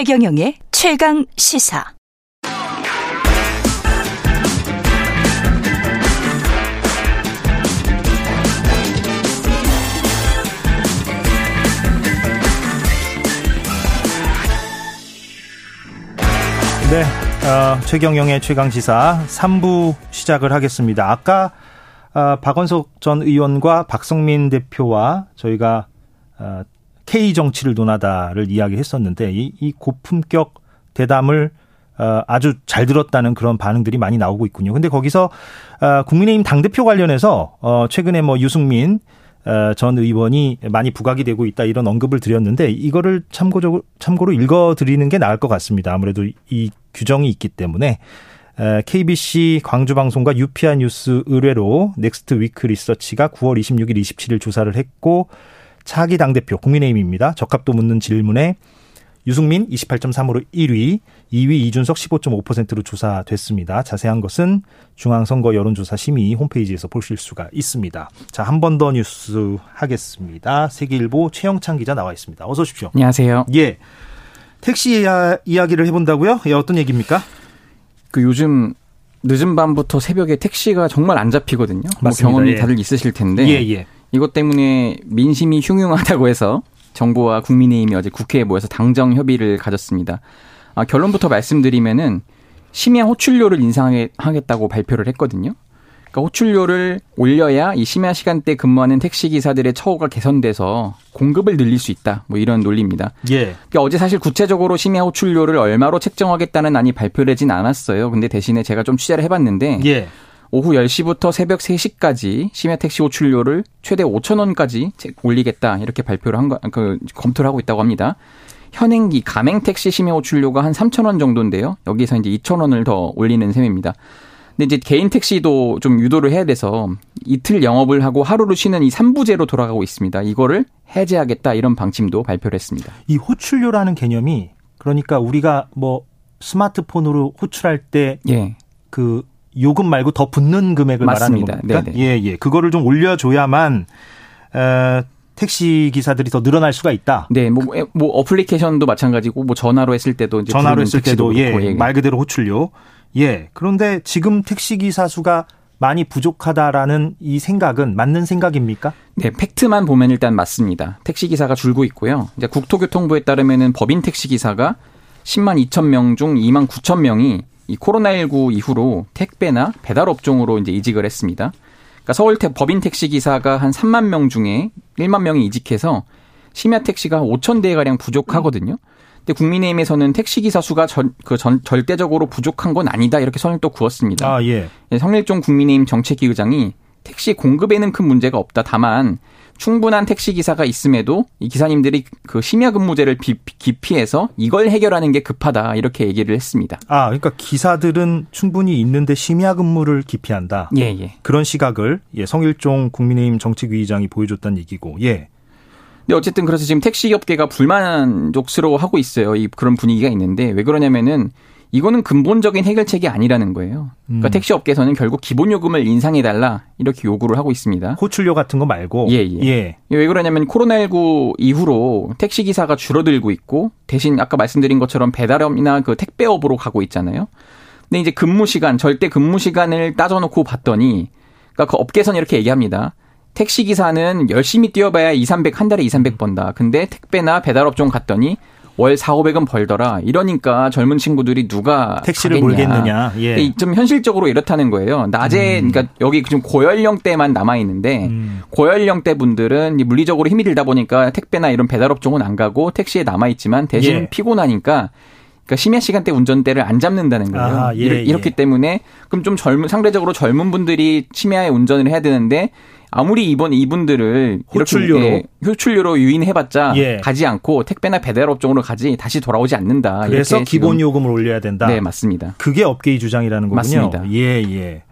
최경영의 최강 시사. 네, 어, 최경영의 최강 시사 3부 시작을 하겠습니다. 아까 어, 박원석 전 의원과 박성민 대표와 저희가 어, K 정치를 논하다를 이야기했었는데 이, 이 고품격 대담을 어, 아주 잘 들었다는 그런 반응들이 많이 나오고 있군요. 근데 거기서 어, 국민의힘 당 대표 관련해서 어, 최근에 뭐 유승민 어, 전 의원이 많이 부각이 되고 있다 이런 언급을 드렸는데 이거를 참고적으로 참고로 읽어 드리는 게 나을 것 같습니다. 아무래도 이 규정이 있기 때문에 KBC 광주방송과 UPI 뉴스 의뢰로 넥스트 위크 리서치가 9월 26일, 27일 조사를 했고 차기 당대표 국민의힘입니다. 적합도 묻는 질문에 유승민 28.3으로 1위, 2위 이준석 15.5%로 조사됐습니다. 자세한 것은 중앙선거 여론조사 심의 홈페이지에서 보실 수가 있습니다. 자, 한 번 더 뉴스 하겠습니다. 세계일보 최영창 기자 나와 있습니다. 어서 오십시오. 안녕하세요. 예. 택시 이야기를 해본다고요? 예, 어떤 얘기입니까? 그 요즘 늦은 밤부터 새벽에 택시가 정말 안 잡히거든요. 뭐 경험이 예. 다들 있으실 텐데. 예, 예. 이것 때문에 민심이 흉흉하다고 해서 정부와 국민의힘이 어제 국회에 모여서 당정 협의를 가졌습니다. 아, 결론부터 말씀드리면은 심야 호출료를 인상하겠다고 발표를 했거든요. 그러니까 호출료를 올려야 이 심야 시간대 근무하는 택시 기사들의 처우가 개선돼서 공급을 늘릴 수 있다. 뭐 이런 논리입니다. 예. 그러니까 어제 사실 구체적으로 심야 호출료를 얼마로 책정하겠다는 안이 발표되진 않았어요. 근데 대신에 제가 좀 취재를 해봤는데 예. 오후 10시부터 새벽 3시까지 심야 택시 호출료를 최대 5천 원까지 올리겠다 이렇게 발표를 한 거, 그 검토를 하고 있다고 합니다. 현행기 가맹 택시 심야 호출료가 한 3천 원 정도인데요. 여기서 이제 2천 원을 더 올리는 셈입니다. 근데 이제 개인 택시도 좀 유도를 해야 돼서 이틀 영업을 하고 하루를 쉬는 이 3부제로 돌아가고 있습니다. 이거를 해제하겠다 이런 방침도 발표를 했습니다. 이 호출료라는 개념이 그러니까 우리가 뭐 스마트폰으로 호출할 때그 예. 그 요금 말고 더 붙는 금액을 맞습니다. 말하는 겁니까? 네네. 예, 예. 그거를 좀 올려줘야만 어, 택시 기사들이 더 늘어날 수가 있다. 네, 뭐, 뭐 어플리케이션도 마찬가지고 뭐 전화로 했을 때도 이제 전화로 했을 때도 예, 예, 말 그대로 호출료. 예. 그런데 지금 택시 기사 수가 많이 부족하다라는 이 생각은 맞는 생각입니까? 네, 팩트만 보면 일단 맞습니다. 택시 기사가 줄고 있고요. 이제 국토교통부에 따르면은 법인 택시 기사가 10만 2천 명 중 2만 9천 명이 이 코로나19 이후로 택배나 배달 업종으로 이제 이직을 했습니다. 그러니까 서울 법인 택시 기사가 한 3만 명 중에 1만 명이 이직해서 심야 택시가 5천 대 가량 부족하거든요. 근데 국민의힘에서는 택시 기사 수가 전, 그 전, 절대적으로 부족한 건 아니다 이렇게 선을 또 그었습니다. 아, 예. 예 성일종 국민의힘 정책위 의장이 택시 공급에는 큰 문제가 없다. 다만 충분한 택시 기사가 있음에도 이 기사님들이 그 심야 근무제를 기피해서 이걸 해결하는 게 급하다 이렇게 얘기를 했습니다. 아, 그러니까 기사들은 충분히 있는데 심야 근무를 기피한다. 예, 예. 그런 시각을 예, 성일종 국민의힘 정책위의장이 보여줬다는 얘기고. 예. 근데 어쨌든 그래서 지금 택시 업계가 불만족스러워하고 있어요. 이 그런 분위기가 있는데 왜 그러냐면은 이거는 근본적인 해결책이 아니라는 거예요. 그러니까 음. 택시 업계에서는 결국 기본 요금을 인상해 달라 이렇게 요구를 하고 있습니다. 호출료 같은 거 말고. 예, 예. 예. 왜 그러냐면 코로나19 이후로 택시 기사가 줄어들고 있고 대신 아까 말씀드린 것처럼 배달업이나 그 택배업으로 가고 있잖아요. 근데 이제 근무 시간, 절대 근무 시간을 따져놓고 봤더니 그러니까 그 업계에서는 이렇게 얘기합니다. 택시 기사는 열심히 뛰어봐야 2, 300, 한 달에 2, 300 번다. 근데 택배나 배달업종 갔더니 월 4, 500은 벌더라. 이러니까 젊은 친구들이 누가 택시를. 몰겠느냐. 예. 좀 현실적으로 이렇다는 거예요. 낮에 음. 그러니까 여기 지금 고연령대만 남아 있는데 음. 고연령대 분들은 물리적으로 힘이 들다 보니까 택배나 이런 배달업 종은 안 가고 택시에 남아 있지만 대신 예. 피곤하니까 그러니까 심야 시간대 운전대를 안 잡는다는 거예요. 아, 예, 이렇기 예. 때문에 그럼 좀 젊은 상대적으로 젊은 분들이 심야에 운전을 해야 되는데 아무리 이번 이분들을 호출료로 이렇게 호출료로 유인해봤자 예. 가지 않고 택배나 배달업 종으로 가지 다시 돌아오지 않는다. 그래서 기본 요금을 올려야 된다. 네 맞습니다. 그게 업계의 주장이라는 거군요. 맞습니다. 예 예.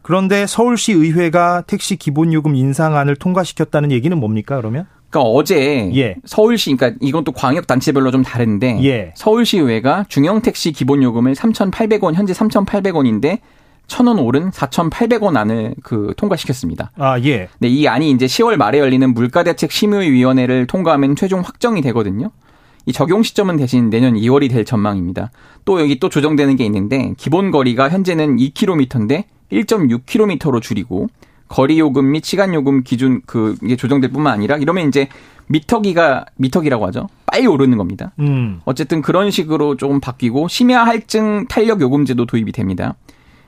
그런데 서울시 의회가 택시 기본 요금 인상안을 통과시켰다는 얘기는 뭡니까 그러면? 그러니까 어제 예. 서울시 그러니까 이건 또 광역 단체별로 좀 다른데 예. 서울시 의회가 중형 택시 기본 요금을 3,800원 현재 3,800원인데 천원 오른 4,800원 안을 그 통과시켰습니다. 아, 예. 네, 이 안이 이제 10월 말에 열리는 물가대책 심의 위원회를 통과하면 최종 확정이 되거든요. 이 적용 시점은 대신 내년 2월이 될 전망입니다. 또 여기 또 조정되는 게 있는데 기본 거리가 현재는 2km인데 1.6km로 줄이고 거리 요금 및 시간 요금 기준 그게 조정될 뿐만 아니라 이러면 이제 미터기가 미터기라고 하죠. 빨리 오르는 겁니다. 음. 어쨌든 그런 식으로 조금 바뀌고 심야 할증 탄력 요금제도 도입이 됩니다.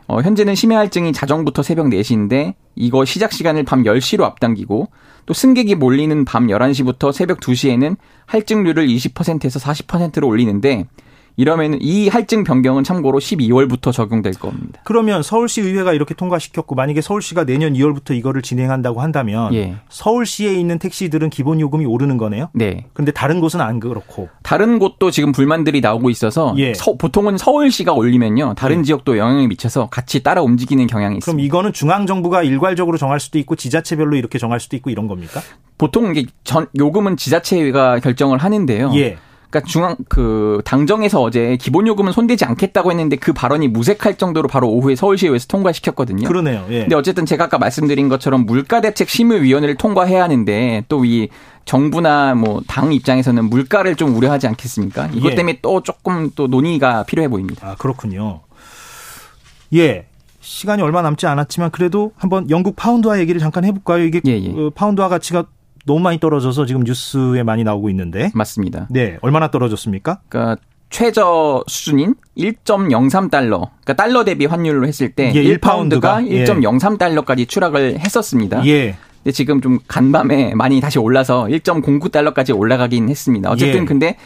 어, 현재는 심야 할증이 자정부터 새벽 4시인데 이거 시작 시간을 밤 10시로 앞당기고 또 승객이 몰리는 밤 11시부터 새벽 2시에는 할증률을 20%에서 40%로 올리는데 이러면 이 할증 변경은 참고로 12월부터 적용될 겁니다. 그러면 서울시 의회가 이렇게 통과시켰고 만약에 서울시가 내년 2월부터 이거를 진행한다고 한다면 예. 서울시에 있는 택시들은 기본 요금이 오르는 거네요. 네. 근데 다른 곳은 안 그렇고. 다른 곳도 지금 불만들이 나오고 있어서 예. 서, 보통은 서울시가 올리면요. 다른 예. 지역도 영향을 미쳐서 같이 따라 움직이는 경향이 있습니다. 그럼 이거는 중앙 정부가 일괄적으로 정할 수도 있고 지자체별로 이렇게 정할 수도 있고 이런 겁니까? 보통 이게 전 요금은 지자체가 결정을 하는데요. 예. 그러니까 중앙 그 당정에서 어제 기본 요금은 손대지 않겠다고 했는데 그 발언이 무색할 정도로 바로 오후에 서울시의회에서 통과시켰거든요. 그러네요. 예. 근데 어쨌든 제가 아까 말씀드린 것처럼 물가 대책 심의위원회를 통과해야 하는데 또 이 정부나 뭐 당 입장에서는 물가를 좀 우려하지 않겠습니까? 이것 예. 때문에 또 조금 또 논의가 필요해 보입니다. 아 그렇군요. 예. 시간이 얼마 남지 않았지만 그래도 한번 영국 파운드화 얘기를 잠깐 해볼까요? 이게 예, 예. 그 파운드화 가치가 너무 많이 떨어져서 지금 뉴스에 많이 나오고 있는데. 맞습니다. 네. 얼마나 떨어졌습니까? 그러니까 최저 수준인 1.03달러, 그러니까 달러 대비 환율로 했을 때 예, 1파운드가 1.03달러까지 추락을 했었습니다. 예. 근데 지금 좀 간밤에 많이 다시 올라서 1.09달러까지 올라가긴 했습니다. 어쨌든 예. 근데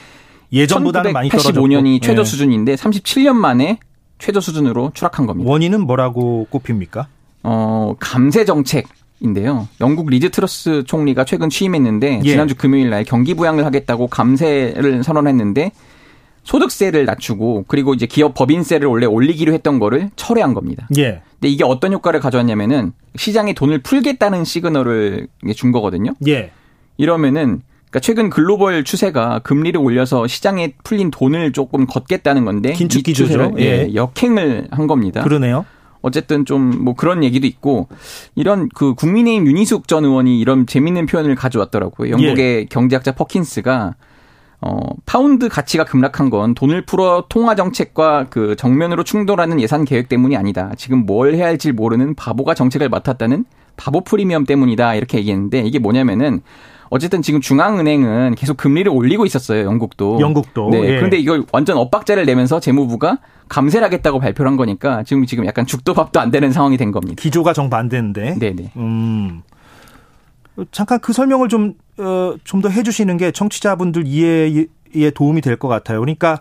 예전보다는 많이 떨어졌고 85년이 최저 예. 수준인데 37년 만에 최저 수준으로 추락한 겁니다. 원인은 뭐라고 꼽힙니까? 어, 감세 정책 인데요. 영국 리즈 트러스 총리가 최근 취임했는데 예. 지난주 금요일 날 경기 부양을 하겠다고 감세를 선언했는데 소득세를 낮추고 그리고 이제 기업 법인세를 원래 올리기로 했던 거를 철회한 겁니다. 예. 근데 이게 어떤 효과를 가져왔냐면은 시장에 돈을 풀겠다는 시그널을 준 거거든요. 예. 이러면은 그러니까 최근 글로벌 추세가 금리를 올려서 시장에 풀린 돈을 조금 걷겠다는 건데 긴축 기조죠. 예. 예, 역행을 한 겁니다. 그러네요. 어쨌든 좀 뭐 그런 얘기도 있고 이런 그 국민의힘 윤희숙 전 의원이 이런 재밌는 표현을 가져왔더라고요. 영국의 예. 경제학자 퍼킨스가 어, 파운드 가치가 급락한 건 돈을 풀어 통화 정책과 그 정면으로 충돌하는 예산 계획 때문이 아니다. 지금 뭘 해야 할지 모르는 바보가 정책을 맡았다는 바보 프리미엄 때문이다. 이렇게 얘기했는데 이게 뭐냐면은 어쨌든 지금 중앙은행은 계속 금리를 올리고 있었어요. 영국도. 영국도. 네. 예. 그런데 이걸 완전 엇박자를 내면서 재무부가 감세를 하겠다고 발표를 한 거니까 지금 지금 약간 죽도 밥도 안 되는 상황이 된 겁니다. 기조가 정반대인데. 네네. 음. 잠깐 그 설명을 좀, 어, 좀 더 해주시는 게 청취자분들 이해에 도움이 될 것 같아요. 그러니까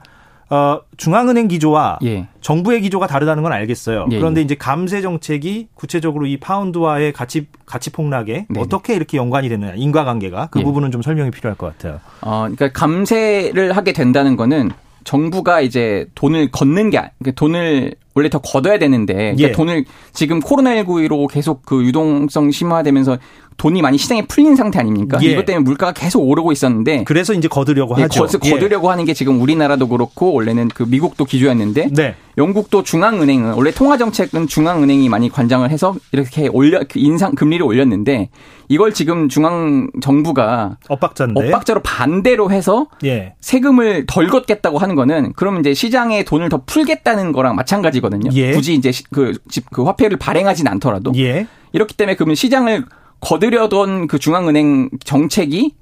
어, 중앙은행 기조와 예. 정부의 기조가 다르다는 건 알겠어요. 예, 그런데 예. 이제 감세 정책이 구체적으로 이 파운드와의 가치 가치 폭락에 네네. 어떻게 이렇게 연관이 되느냐 인과관계가 그 예. 부분은 좀 설명이 필요할 것 같아요. 어, 그러니까 감세를 하게 된다는 거는 정부가 이제 돈을 걷는 게 그러니까 돈을 원래 더 걷어야 되는데 그러니까 예. 돈을 지금 코로나19로 계속 그 유동성 심화되면서 돈이 많이 시장에 풀린 상태 아닙니까? 예. 이것 때문에 물가가 계속 오르고 있었는데 그래서 이제 거두려고 예, 하죠. 거, 두려고 예. 하는 게 지금 우리나라도 그렇고 원래는 그 미국도 기조였는데 네. 영국도 중앙은행은 원래 통화 정책은 중앙은행이 많이 관장을 해서 이렇게 올려 그 인상 금리를 올렸는데 이걸 지금 중앙 정부가 엇박자인데 엇박자로 반대로 해서 예. 세금을 덜 걷겠다고 하는 거는 그러면 이제 시장에 돈을 더 풀겠다는 거랑 마찬가지거든요. 예. 굳이 이제 그, 그 화폐를 발행하진 않더라도 예. 이렇기 때문에 그러면 시장을 거들여던 그 중앙은행 정책이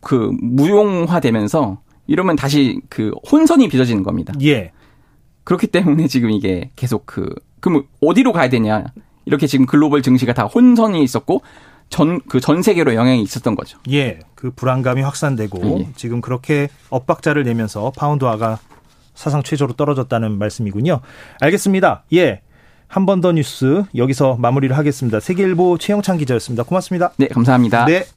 그 무용화되면서 이러면 다시 그 혼선이 빚어지는 겁니다. 예. 그렇기 때문에 지금 이게 계속 그 그럼 어디로 가야 되냐 이렇게 지금 글로벌 증시가 다 혼선이 있었고 전 그 전 세계로 영향이 있었던 거죠. 예. 그 불안감이 확산되고 예. 지금 그렇게 엇박자를 내면서 파운드화가 사상 최저로 떨어졌다는 말씀이군요. 알겠습니다. 예. 한 번 더 뉴스 여기서 마무리를 하겠습니다. 세계일보 최영찬 기자였습니다. 고맙습니다. 네, 감사합니다. 네.